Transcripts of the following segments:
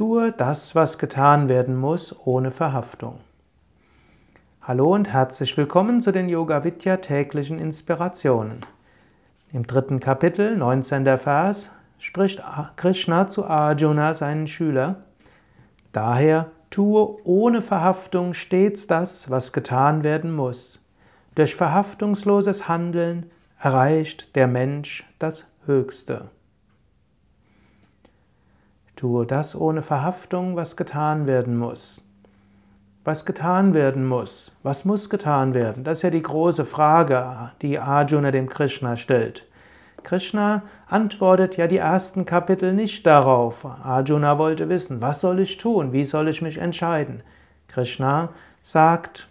Tue das, was getan werden muss, ohne Verhaftung. Hallo und herzlich willkommen zu den Yoga Vidya täglichen Inspirationen. Im dritten Kapitel, 19. Vers, spricht Krishna zu Arjuna, seinen Schüler. Daher tue ohne Verhaftung stets das, was getan werden muss. Durch verhaftungsloses Handeln erreicht der Mensch das Höchste. Tue das ohne Verhaftung, was getan werden muss. Was getan werden muss, was muss getan werden? Das ist ja die große Frage, die Arjuna dem Krishna stellt. Krishna antwortet ja die ersten Kapitel nicht darauf. Arjuna wollte wissen, was soll ich tun, wie soll ich mich entscheiden? Krishna sagt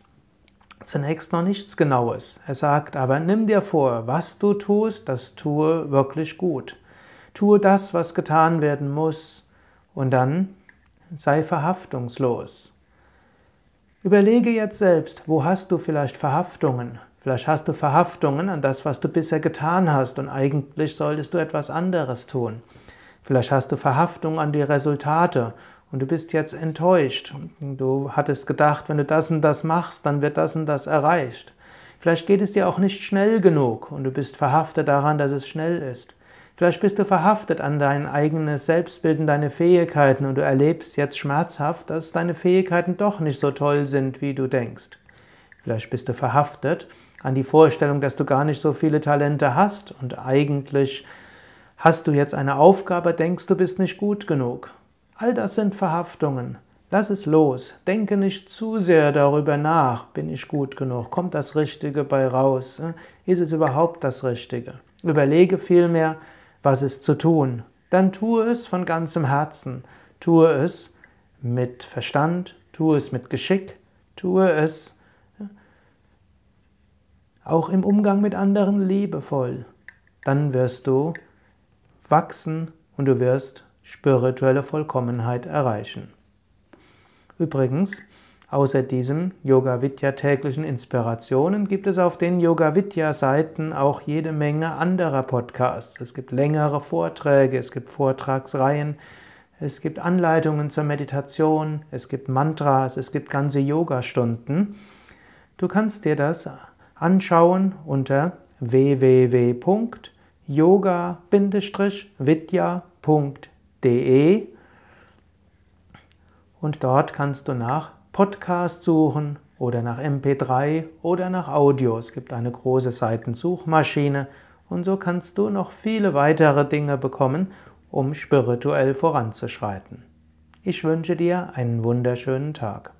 zunächst noch nichts Genaues. Er sagt aber, nimm dir vor, was du tust, das tue wirklich gut. Tue das, was getan werden muss. Und dann sei verhaftungslos. Überlege jetzt selbst, wo hast du vielleicht Verhaftungen? Vielleicht hast du Verhaftungen an das, was du bisher getan hast und eigentlich solltest du etwas anderes tun. Vielleicht hast du Verhaftungen an die Resultate und du bist jetzt enttäuscht. Du hattest gedacht, wenn du das und das machst, dann wird das und das erreicht. Vielleicht geht es dir auch nicht schnell genug und du bist verhaftet daran, dass es schnell ist. Vielleicht bist du verhaftet an dein eigenes Selbstbild und deine Fähigkeiten und du erlebst jetzt schmerzhaft, dass deine Fähigkeiten doch nicht so toll sind, wie du denkst. Vielleicht bist du verhaftet an die Vorstellung, dass du gar nicht so viele Talente hast und eigentlich hast du jetzt eine Aufgabe, denkst du bist nicht gut genug. All das sind Verhaftungen. Lass es los. Denke nicht zu sehr darüber nach. Bin ich gut genug? Kommt das Richtige bei raus? Ist es überhaupt das Richtige? Überlege vielmehr, was ist zu tun, dann tue es von ganzem Herzen. Tue es mit Verstand, tue es mit Geschick, tue es auch im Umgang mit anderen liebevoll. Dann wirst du wachsen und du wirst spirituelle Vollkommenheit erreichen. Übrigens, Außer diesen Yoga Vidya täglichen Inspirationen gibt es auf den Yoga Vidya Seiten auch jede Menge anderer Podcasts. Es gibt längere Vorträge, es gibt Vortragsreihen, es gibt Anleitungen zur Meditation, es gibt Mantras, es gibt ganze Yoga-Stunden. Du kannst dir das anschauen unter www.yoga-vidya.de und dort kannst du nach Podcast suchen oder nach MP3 oder nach Audio. Es gibt eine große Seitensuchmaschine und so kannst du noch viele weitere Dinge bekommen, um spirituell voranzuschreiten. Ich wünsche dir einen wunderschönen Tag.